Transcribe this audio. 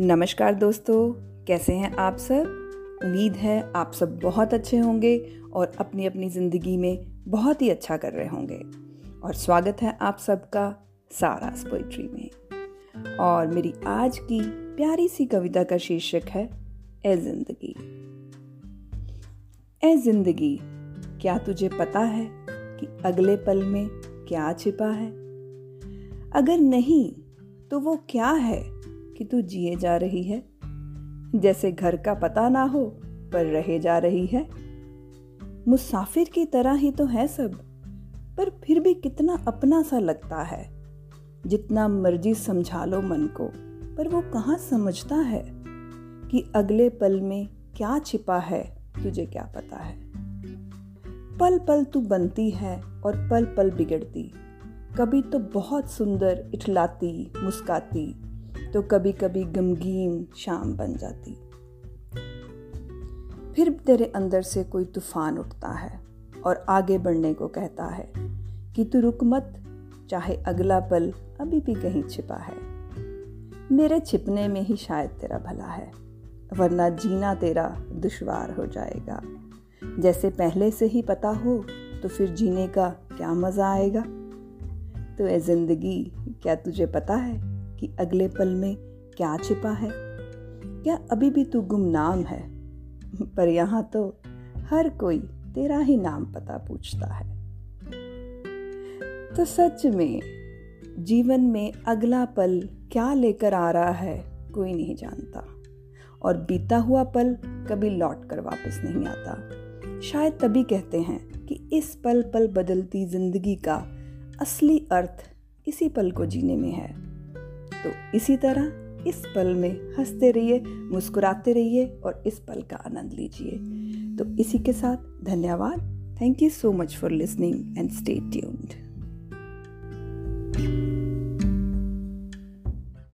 नमस्कार दोस्तों, कैसे हैं आप सब? उम्मीद है आप सब बहुत अच्छे होंगे और अपनी अपनी ज़िंदगी में बहुत ही अच्छा कर रहे होंगे। और स्वागत है आप सबका सारास पोइट्री में। और मेरी आज की प्यारी सी कविता का शीर्षक है ए ज़िंदगी। ए ज़िंदगी, क्या तुझे पता है कि अगले पल में क्या छिपा है? अगर नहीं तो वो क्या है कि तू जिए जा रही है। जैसे घर का पता ना हो, पर रहे जा रही है। मुसाफिर की तरह ही तो है सब, पर फिर भी कितना अपना सा लगता है। जितना मर्ज़ी समझा लो मन को, पर वो कहाँ समझता है कि अगले पल में क्या छिपा है, तुझे क्या पता है। पल पल तू बनती है और पल पल बिगड़ती, कभी तो बहुत सुंदर, इठलाती, मुस्काती। तो कभी कभी गमगीन शाम बन जाती। फिर तेरे अंदर से कोई तूफ़ान उठता है और आगे बढ़ने को कहता है कि तू रुक मत, चाहे अगला पल अभी भी कहीं छिपा है। मेरे छिपने में ही शायद तेरा भला है, वरना जीना तेरा दुश्वार हो जाएगा। जैसे पहले से ही पता हो तो फिर जीने का क्या मज़ा आएगा? तो ए ज़िंदगी, क्या तुझे पता है? कि अगले पल में क्या छिपा है? क्या अभी भी तू गुमनाम है? पर यहाँ तो हर कोई तेरा ही नाम पता पूछता है। तो सच में, जीवन में अगला पल क्या लेकर आ रहा है, कोई नहीं जानता। और बीता हुआ पल कभी लौट कर वापस नहीं आता। शायद तभी कहते हैं कि इस पल पल बदलती ज़िंदगी का असली अर्थ इसी पल को जीने में है। तो इसी तरह इस पल में हँसते रहिए, मुस्कुराते रहिए और इस पल का आनंद लीजिए। तो इसी के साथ धन्यवाद। Thank you so much for listening and stay tuned